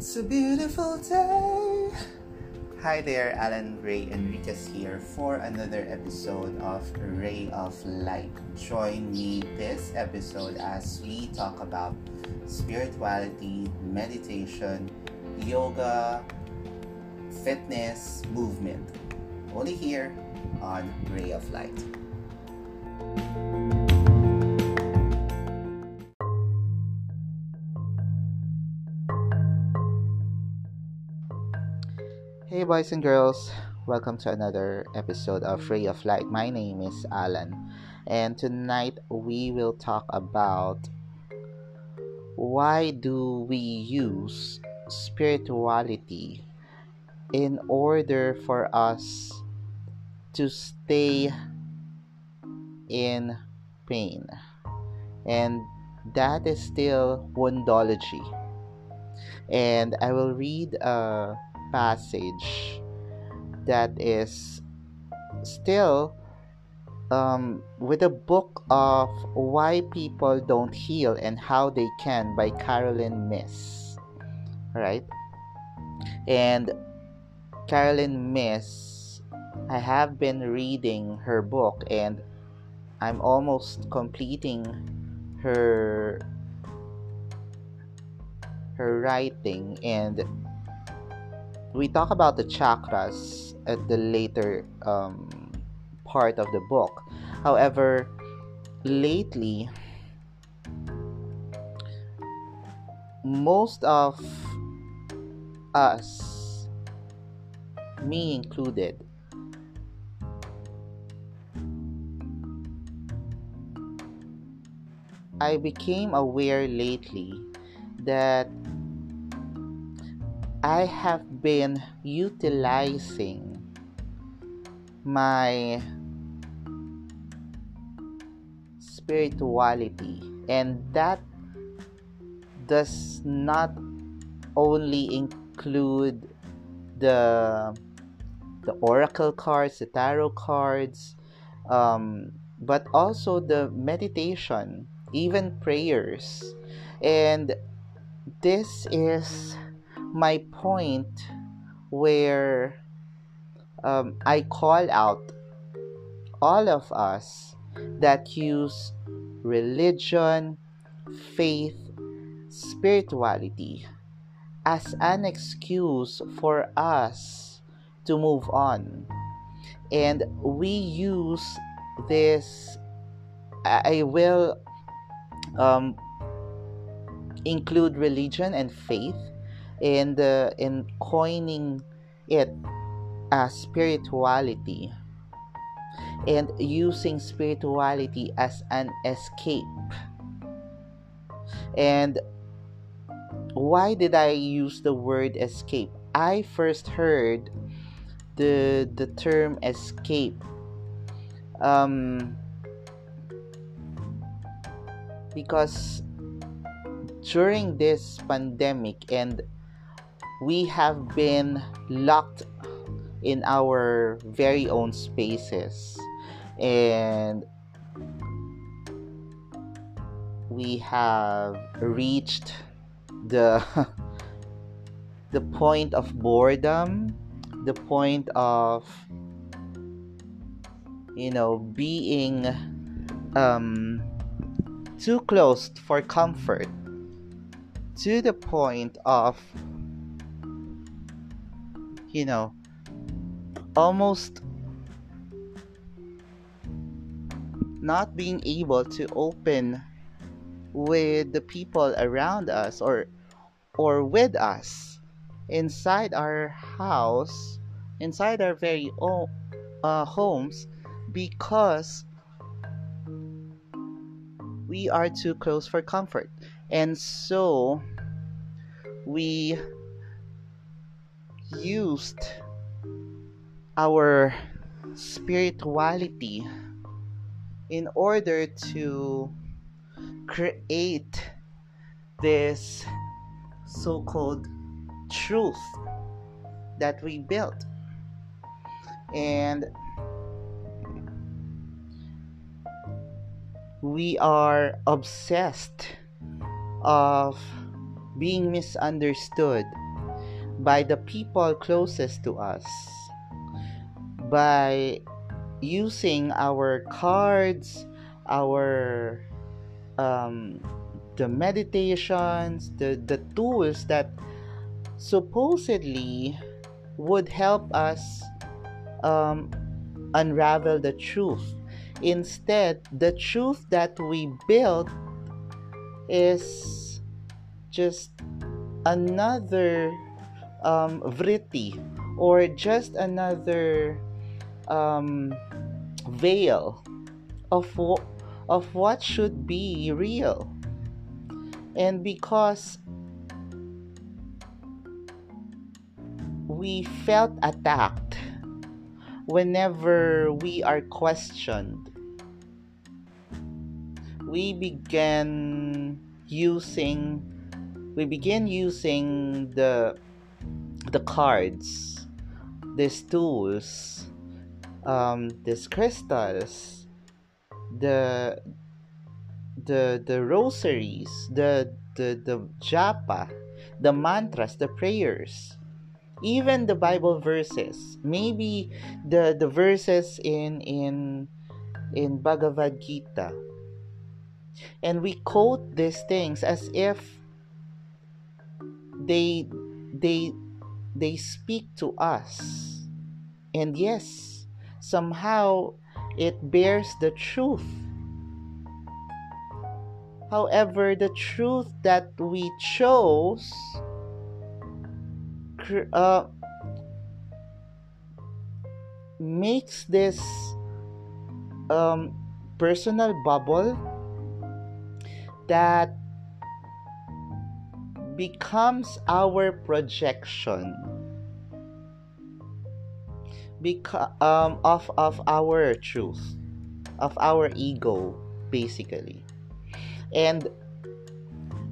It's a beautiful day. Hi there, Alan Ray Enriquez here for another episode of Ray of Light. Join me this episode as we talk about spirituality, meditation, yoga, fitness, movement. Only here on Ray of Light. Boys and girls, welcome to another episode of Ray of Light. My name is Alan, and tonight we will talk about why do we use spirituality in order for us to stay in pain, and that is still woundology. And I will read a passage that is still um, with a book of Why People Don't Heal and How They Can by Carolyn Myss. Right? And Carolyn Myss, I have been reading her book and I'm almost completing her her writing and we talk about the chakras at the later um, part of the book. However, lately, most of us, me included, I became aware lately that I have been utilizing my spirituality and that does not only include the the oracle cards the tarot cards um, but also the meditation even prayers. And this is my point where um, I call out all of us that use religion, faith, spirituality as an excuse for us to move on. And we use this, I will um, include religion and faith in the in coining it as spirituality and using spirituality as an escape. And why did i use the word escape? I first heard the the term escape um because during this pandemic and we have been locked in our very own spaces. And we have reached the the point of boredom the point of you know being um too close for comfort to the point of you know, almost not being able to open with the people around us or or with us inside our house inside our very own uh, homes because we are too close for comfort. And so we used our spirituality in order to create this so called truth that we built. And we are obsessed of being misunderstood by the people closest to us, by using our cards, our um, the meditations, the, the tools that supposedly would help us um, unravel the truth. Instead, the truth that we built is just another um, vritti or just another um, veil of, of what should be real. And because we felt attacked whenever we are questioned, we began using we begin using the the cards these tools um, these crystals the the the rosaries the the the japa the mantras the prayers. Even the bible verses. Maybe the the verses in in in bhagavad gita. And we quote these things as if they they they speak to us. And yes somehow it bears the truth. However the truth that we chose uh, makes this um, personal bubble that becomes our projection beca- um, of, of our truth, of our ego, basically. And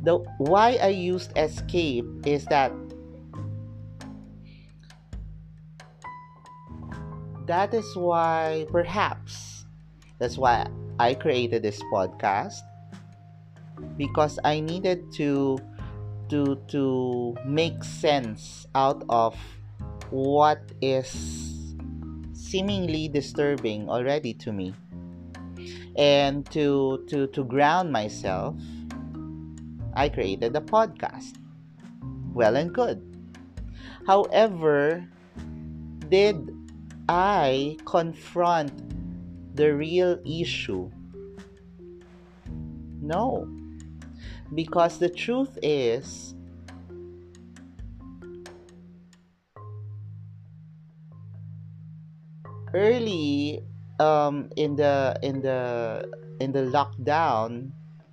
the why I used escape is that that is why perhaps that's why I created this podcast because I needed to to to make sense out of what is seemingly disturbing already to me. And to to to ground myself i created a podcast. Well and good. However did i confront the real issue? No because the truth is early um, in the in the in the lockdown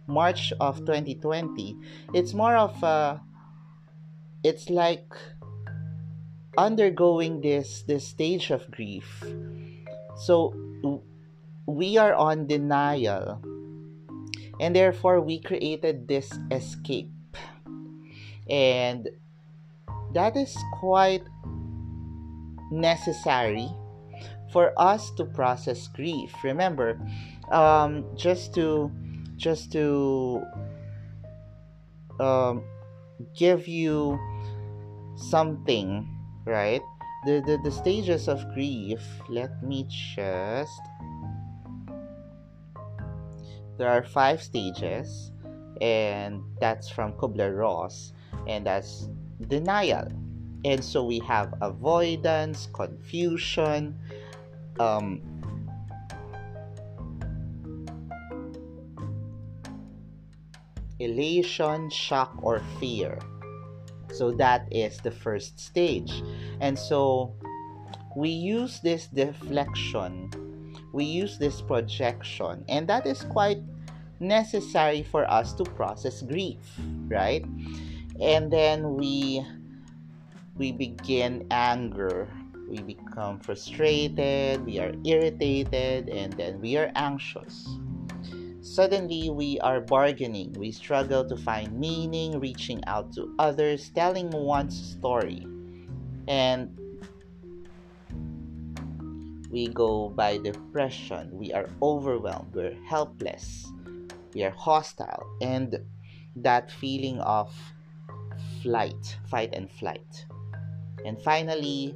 march of 2020 it's more of a it's like undergoing this this stage of grief. So we are on denial and therefore we created this escape. And that is quite necessary for us to process grief. Remember um, just to just to um, give you something right? The, the the stages of grief let me just there are five stages, and that's from Kubler Ross, and that's denial. And so we have avoidance, confusion, um, elation, shock, or fear. So that is the first stage. And so we use this deflection we use this projection and that is quite necessary for us to process grief right? And then we we begin anger. We become frustrated we are irritated and then we are anxious. Suddenly we are bargaining. We struggle to find meaning reaching out to others telling one's story. And we go by depression, we are overwhelmed, we're helpless, we are hostile, and that feeling of flight, fight and flight. And finally,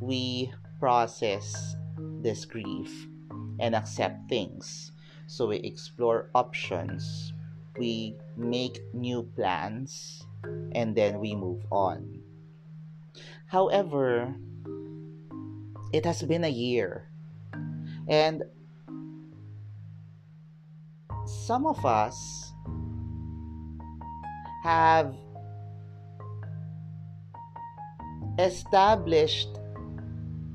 we process this grief and accept things. So we explore options, we make new plans, and then we move on. However, it has been a year, and some of us have established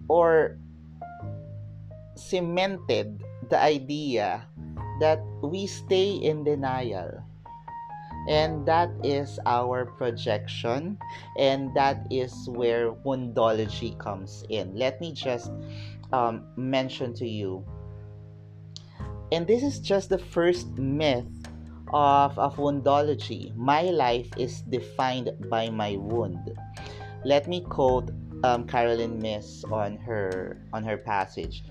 or cemented the idea that we stay in denial. And that is our projection, and that is where woundology comes in. Let me just um, mention to you. And this is just the first myth of, of woundology. My life is defined by my wound. Let me quote um, Caroline Myss on her on her passage.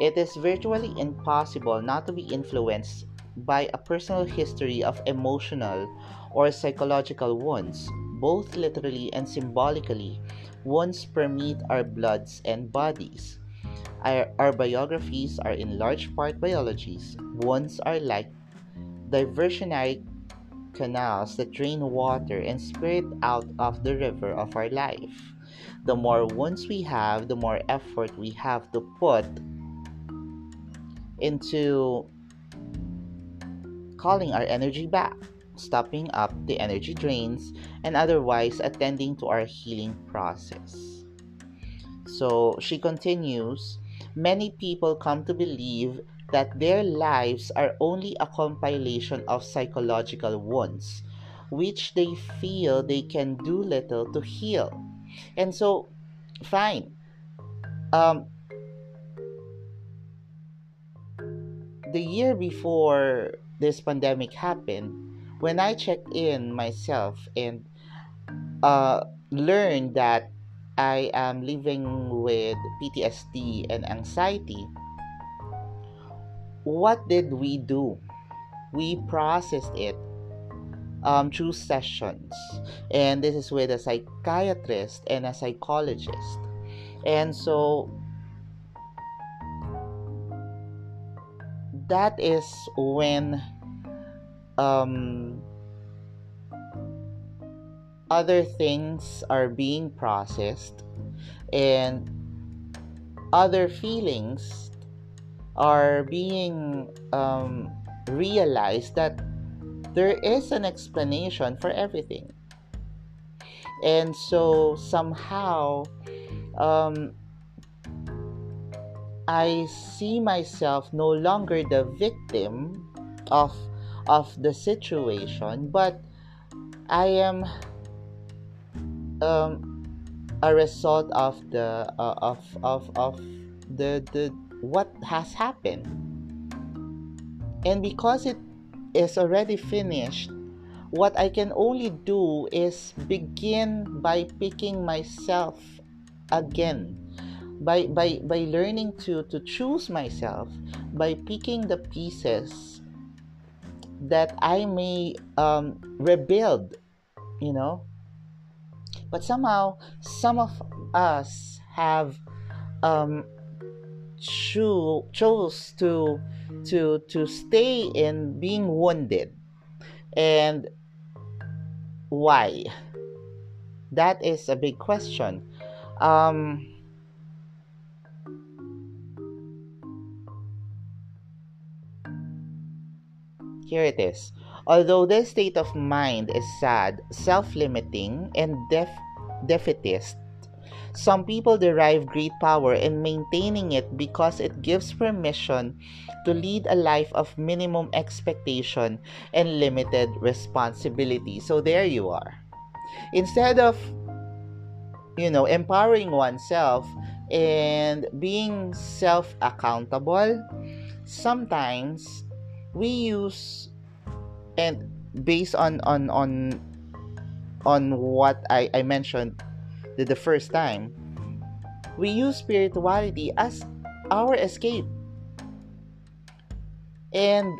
It is virtually impossible not to be influenced by a personal history of emotional or psychological wounds, both literally and symbolically. Wounds permeate our bloods and bodies. Our, our biographies are in large part biologies. Wounds are like diversionary canals that drain water and spirit out of the river of our life. The more wounds we have, the more effort we have to put into calling our energy back, stopping up the energy drains, and otherwise attending to our healing process. So she continues many people come to believe that their lives are only a compilation of psychological wounds, which they feel they can do little to heal. And so, fine. Um, the year before this pandemic happened, when I checked in myself and uh, learned that I am living with PTSD and anxiety, what did we do? We processed it um, through sessions, and this is with a psychiatrist and a psychologist. And so that is when um, other things are being processed and other feelings are being um, realized that there is an explanation for everything. And so somehow um, I see myself no longer the victim of of the situation, but I am um, a result of the uh, of of of the the what has happened, and because it is already finished, what I can only do is begin by picking myself again by by by learning to to choose myself by picking the pieces that i may um, rebuild you know? But somehow some of us have um, cho- chose to to to stay in being wounded. And why? That is a big question. Um, Here it is. Although this state of mind is sad, self limiting, and def- defeatist, some people derive great power in maintaining it because it gives permission to lead a life of minimum expectation and limited responsibility. So there you are. Instead of, you know, empowering oneself and being self accountable, sometimes we use and based on on on on what I, I mentioned the, the first time we use spirituality as our escape and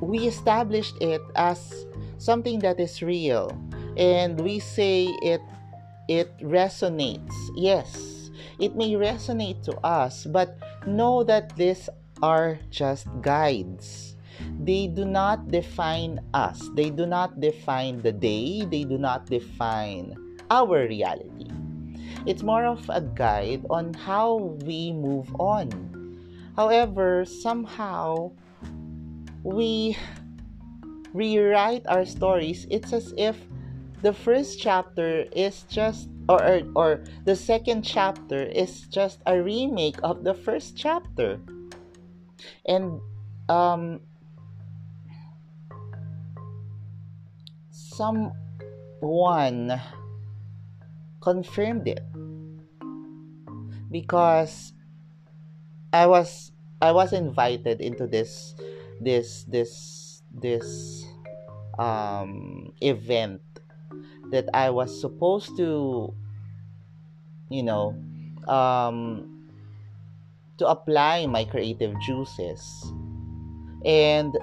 we established it as something that is real and we say it it resonates. Yes, it may resonate to us, but know that these are just guides. They do not define us. They do not define the day. They do not define our reality. It's more of a guide on how we move on. However, somehow we rewrite our stories. It's as if the first chapter is just or, or, or the second chapter is just a remake of the first chapter and um someone confirmed it because i was i was invited into this this this this um event that I was supposed to, you know, um, to apply my creative juices. And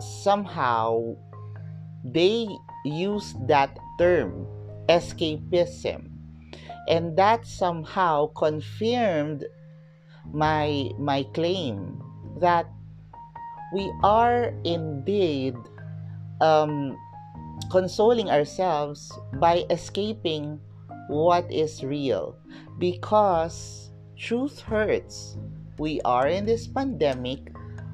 somehow they use that term, escapism. And that somehow confirmed my my claim that we are indeed um, consoling ourselves by escaping what is real because truth hurts. We are in this pandemic.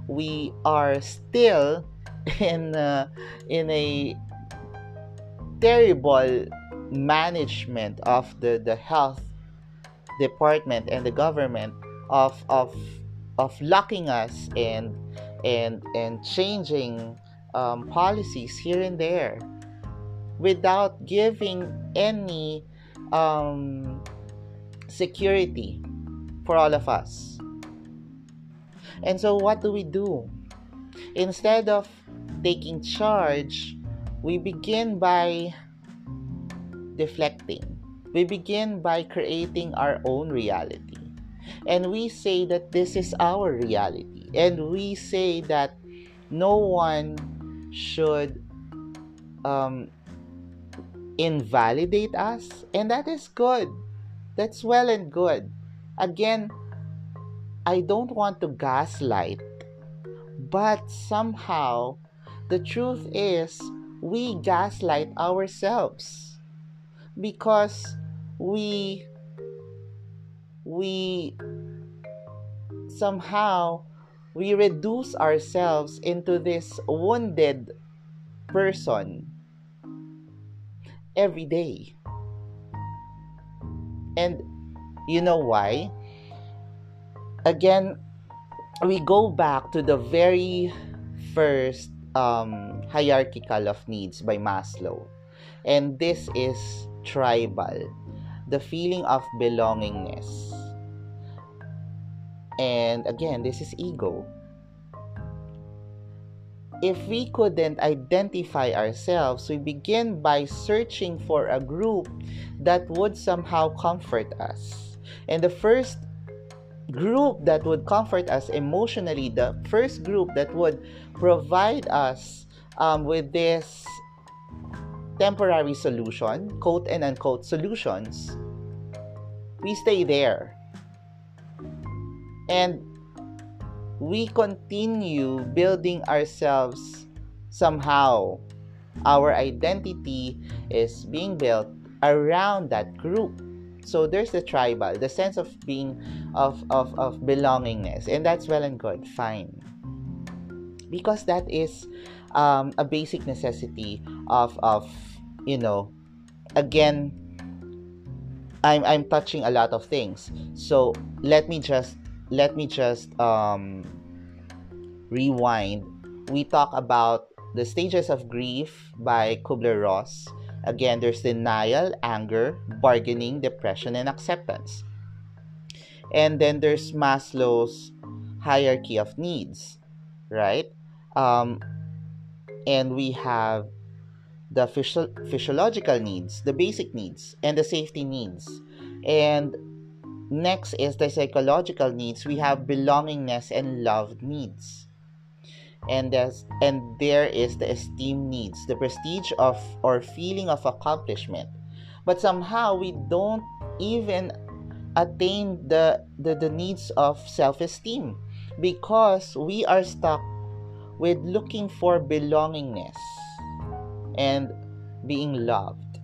We are still in uh, in a terrible management of the, the health department and the government of of of locking us and and and changing um, policies here and there without giving any um, security for all of us. And so, what do we do? Instead of taking charge, we begin by deflecting. We begin by creating our own reality. And we say that this is our reality. And we say that no one should um, invalidate us, and that is good. That's well and good. Again, I don't want to gaslight, but somehow the truth is we mm-hmm. gaslight ourselves because we we somehow we reduce ourselves into this wounded person every day. And you know why? Again, we go back to the very first um, hierarchical of needs by Maslow. And this is tribal, the feeling of belongingness. And again, this is ego if we couldn't identify ourselves, we begin by searching for a group that would somehow comfort us. And the first group that would comfort us emotionally, the first group that would provide us um, with this temporary solution, quote and unquote solutions, we stay there. And we continue building ourselves somehow. Our identity is being built around that group. So there's the tribal, the sense of being of, of, of belongingness, and that's well and good, fine. Because that is um, a basic necessity of of you know again I'm I'm touching a lot of things. So let me just let me just um, rewind. We talk about the stages of grief by Kubler Ross. Again, there's denial, anger, bargaining, depression, and acceptance. And then there's Maslow's hierarchy of needs, right? Um, and we have the physio- physiological needs, the basic needs, and the safety needs. And Next is the psychological needs. We have belongingness and love needs. And there's, and there is the esteem needs, the prestige of or feeling of accomplishment. but somehow we don't even attain the, the, the needs of self esteem because we are stuck with looking for belongingness and being loved.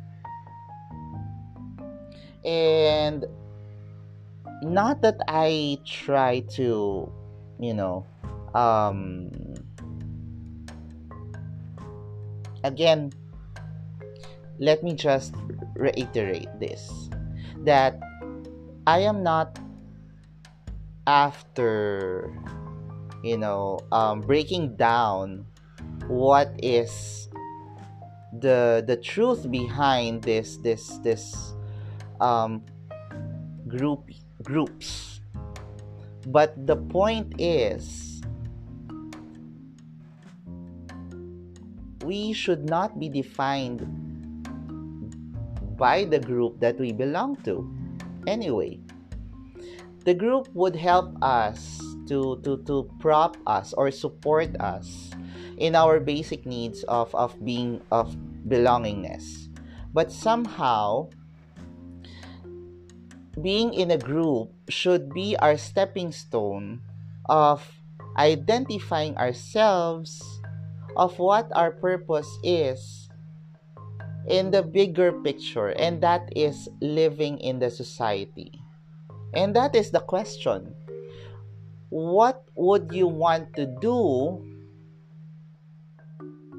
And not that I try to, you know, um, again, let me just reiterate this that I am not after you know um, breaking down what is the the truth behind this this this um, group groups. But the point is we should not be defined by the group that we belong to. Anyway the group would help us to, to, to prop us or support us in our basic needs of, of being of belongingness. But somehow being in a group should be our stepping stone of identifying ourselves of what our purpose is in the bigger picture and that is living in the society. And that is the question what would you want to do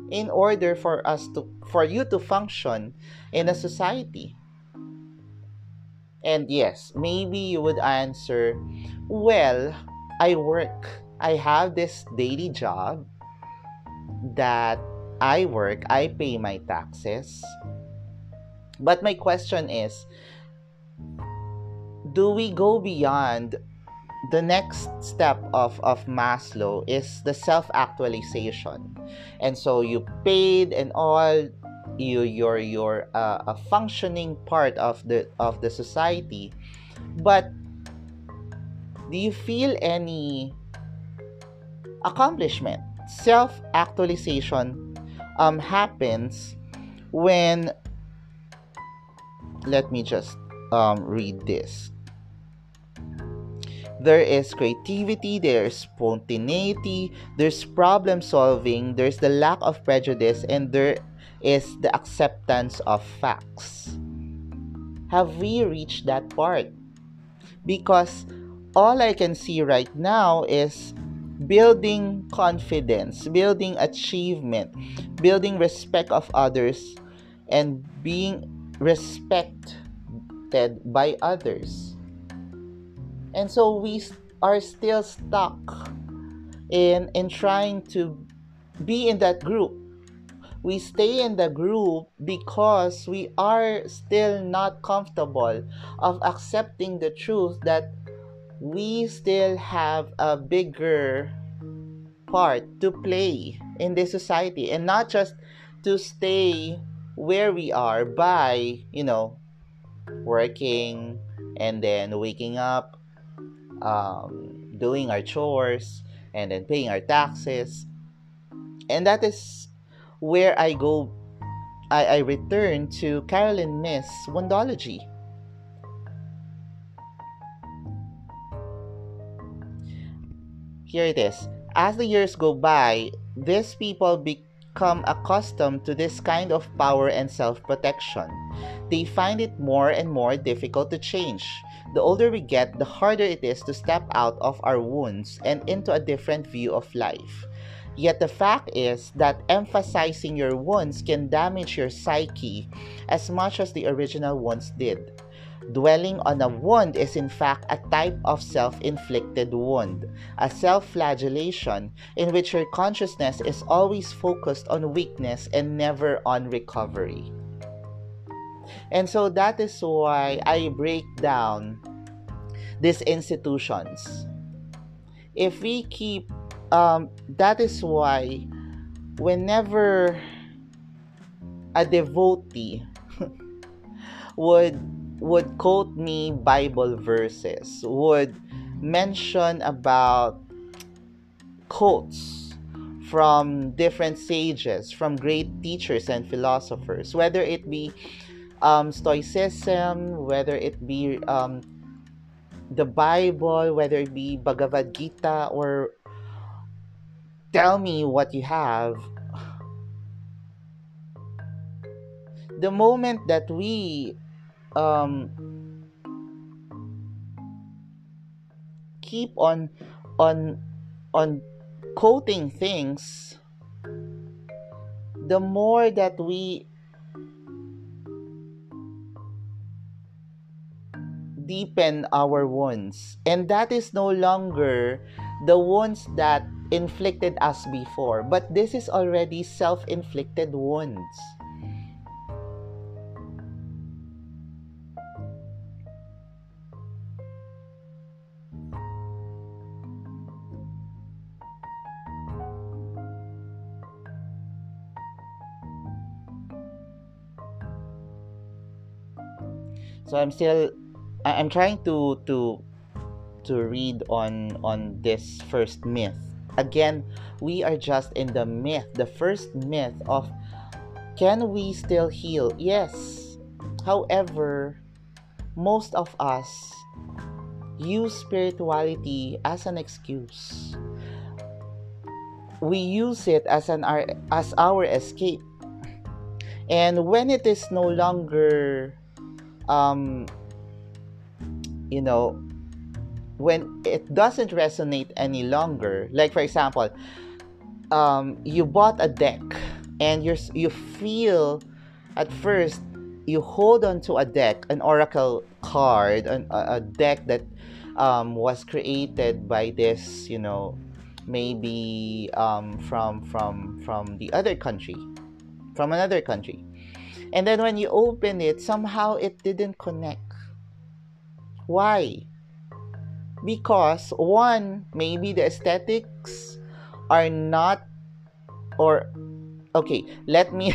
in order for us to for you to function in a society? And yes maybe you would answer well i work. I have this daily job that i work. I pay my taxes. But my question is do we go beyond the next step of, of Maslow is the self actualization. And so you paid and all you you're you're uh, a functioning part of the of the society. But do you feel any accomplishment? Self actualization um happens when let me just um read this there is creativity, there's spontaneity, there's problem solving, there's the lack of prejudice, and there is the acceptance of facts. Have we reached that part? Because all I can see right now is building confidence, building achievement, building respect of others, and being respected by others. And so we are still stuck in in trying to be in that group. We stay in the group because we are still not comfortable of accepting the truth that we still have a bigger part to play in this society and not just to stay where we are by, you know, working and then waking up um, doing our chores and then paying our taxes. And that is where i go i, I return to carolyn Myss woundology. Here it is. As the years go by these people become accustomed to this kind of power and self-protection they find it more and more difficult to change the older we get, the harder it is to step out of our wounds and into a different view of life. Yet the fact is that emphasizing your wounds can damage your psyche as much as the original wounds did. Dwelling on a wound is in fact a type of self inflicted wound, a self flagellation in which your consciousness is always focused on weakness and never on recovery. And so that is why I break down these institutions. If we keep, um, that is why whenever a devotee would would quote me Bible verses, would mention about quotes from different sages, from great teachers and philosophers, whether it be um, Stoicism, whether it be um, the Bible, whether it be Bhagavad Gita, or tell me what you have. The moment that we um, keep on on on quoting things, the more that we deepen our wounds. And that is no longer the wounds that inflicted us before, but this is already self inflicted wounds. So I'm still I'm trying to to to read on on this first myth. Again, we are just in the myth, the first myth of can we still heal? Yes. However, most of us use spirituality as an excuse. We use it as an as our escape. And when it is no longer um, you know, when it doesn't resonate any longer, like for example, um, you bought a deck and you're you feel at first you hold on to a deck, an oracle card, an, a, a deck that um, was created by this, you know, maybe um, from from from the other country, from another country, and then when you open it, somehow it didn't connect. Why? Because one, maybe the aesthetics are not, or, okay, let me,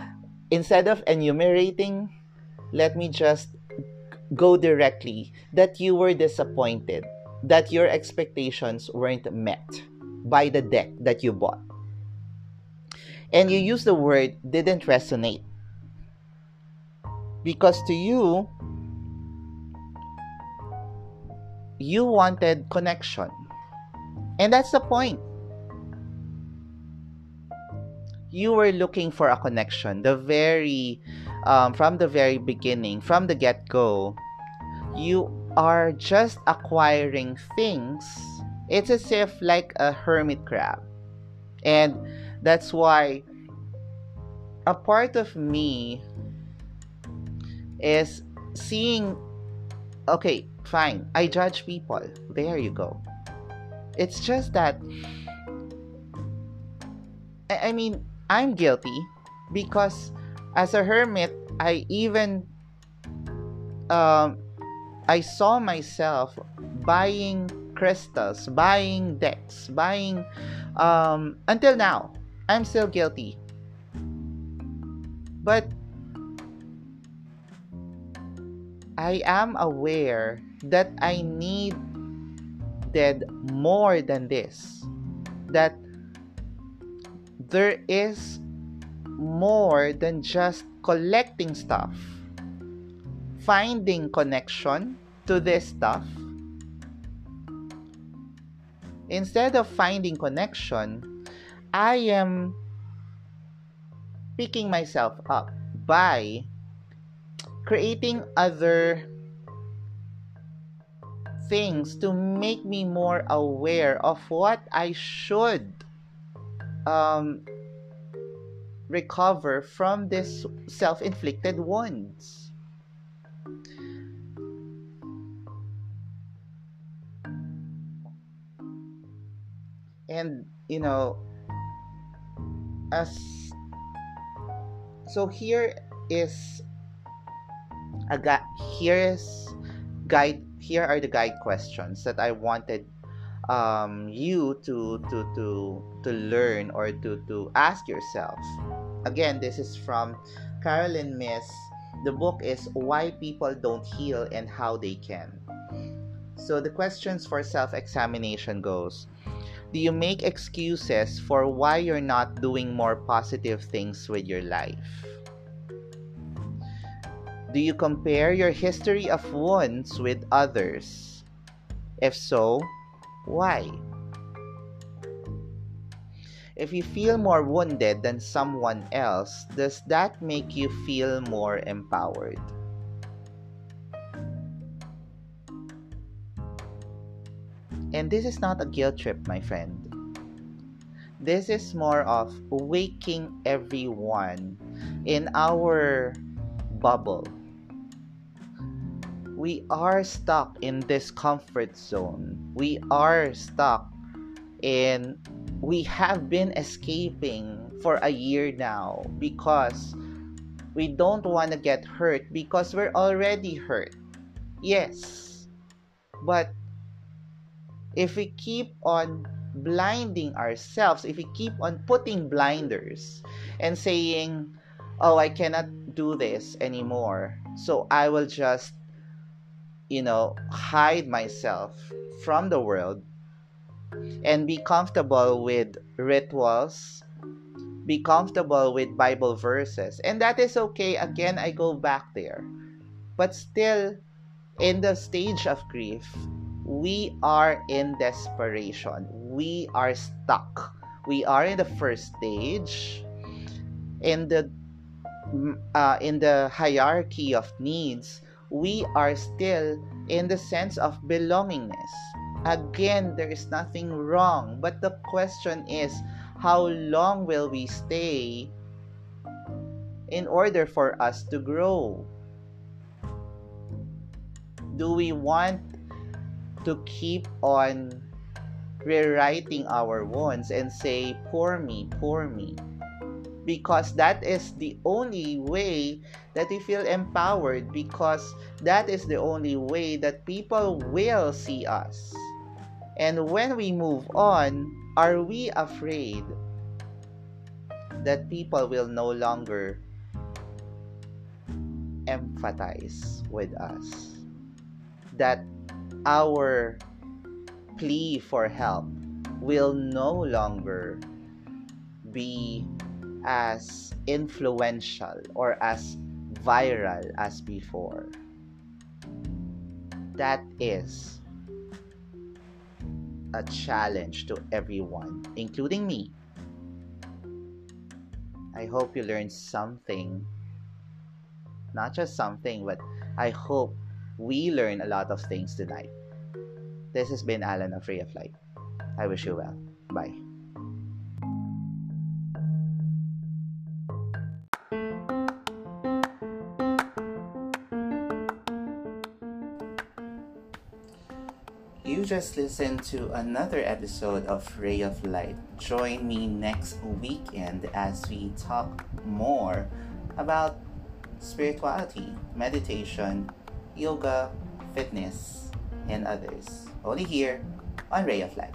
instead of enumerating, let me just go directly that you were disappointed, that your expectations weren't met by the deck that you bought. And you use the word didn't resonate. Because to you, you wanted connection. And that's the point. You were looking for a connection. The very, um, from the very beginning, from the get go, you are just acquiring things. It's as if like a hermit crab. And that's why a part of me is seeing okay fine i judge people. There you go. It's just that i, I mean i'm guilty because as a hermit i even um, i saw myself buying crystals buying decks buying um, until now i'm still guilty. But I am aware that I need needed more than this. That there is more than just collecting stuff, finding connection to this stuff. Instead of finding connection, I am picking myself up by creating other things to make me more aware of what I should um, recover from this self inflicted wounds. And, you know, as so here is a here's guide here are the guide questions that I wanted um, you to to to to learn or to to ask yourself. Again, this is from Carolyn Myss. The book is Why People Don't Heal and How They Can. So the questions for self-examination goes: Do you make excuses for why you're not doing more positive things with your life? Do you compare your history of wounds with others? If so, why? If you feel more wounded than someone else, does that make you feel more empowered? And this is not a guilt trip, my friend. This is more of waking everyone in our bubble. We are stuck in this comfort zone. We are stuck in we have been escaping for a year now because we don't want to get hurt because we're already hurt. Yes. But if we keep on blinding ourselves, if we keep on putting blinders and saying, oh, I cannot do this anymore, so I will just, you know, hide myself from the world and be comfortable with rituals, be comfortable with Bible verses. And that is okay. Again, I go back there. But still, in the stage of grief, we are in desperation. We are stuck. We are in the first stage. In the uh, in the hierarchy of needs, we are still in the sense of belongingness Again, there is nothing wrong, but the question is how long will we stay in order for us to grow? Do we want to keep on rewriting our wounds and say, Poor me, poor me? Because that is the only way that we feel empowered, because that is the only way that people will see us. And when we move on, are we afraid that people will no longer empathize with us? That our plea for help will no longer be as influential or as viral as before. That is a challenge to everyone, including me. I hope you learned something. Not just something, but I hope we learn a lot of things tonight. This has been Alan of Ray of Light. I wish you well. Bye. Just listened to another episode of Ray of Light. Join me next weekend as we talk more about spirituality, meditation, yoga, fitness, and others. Only here on Ray of Light.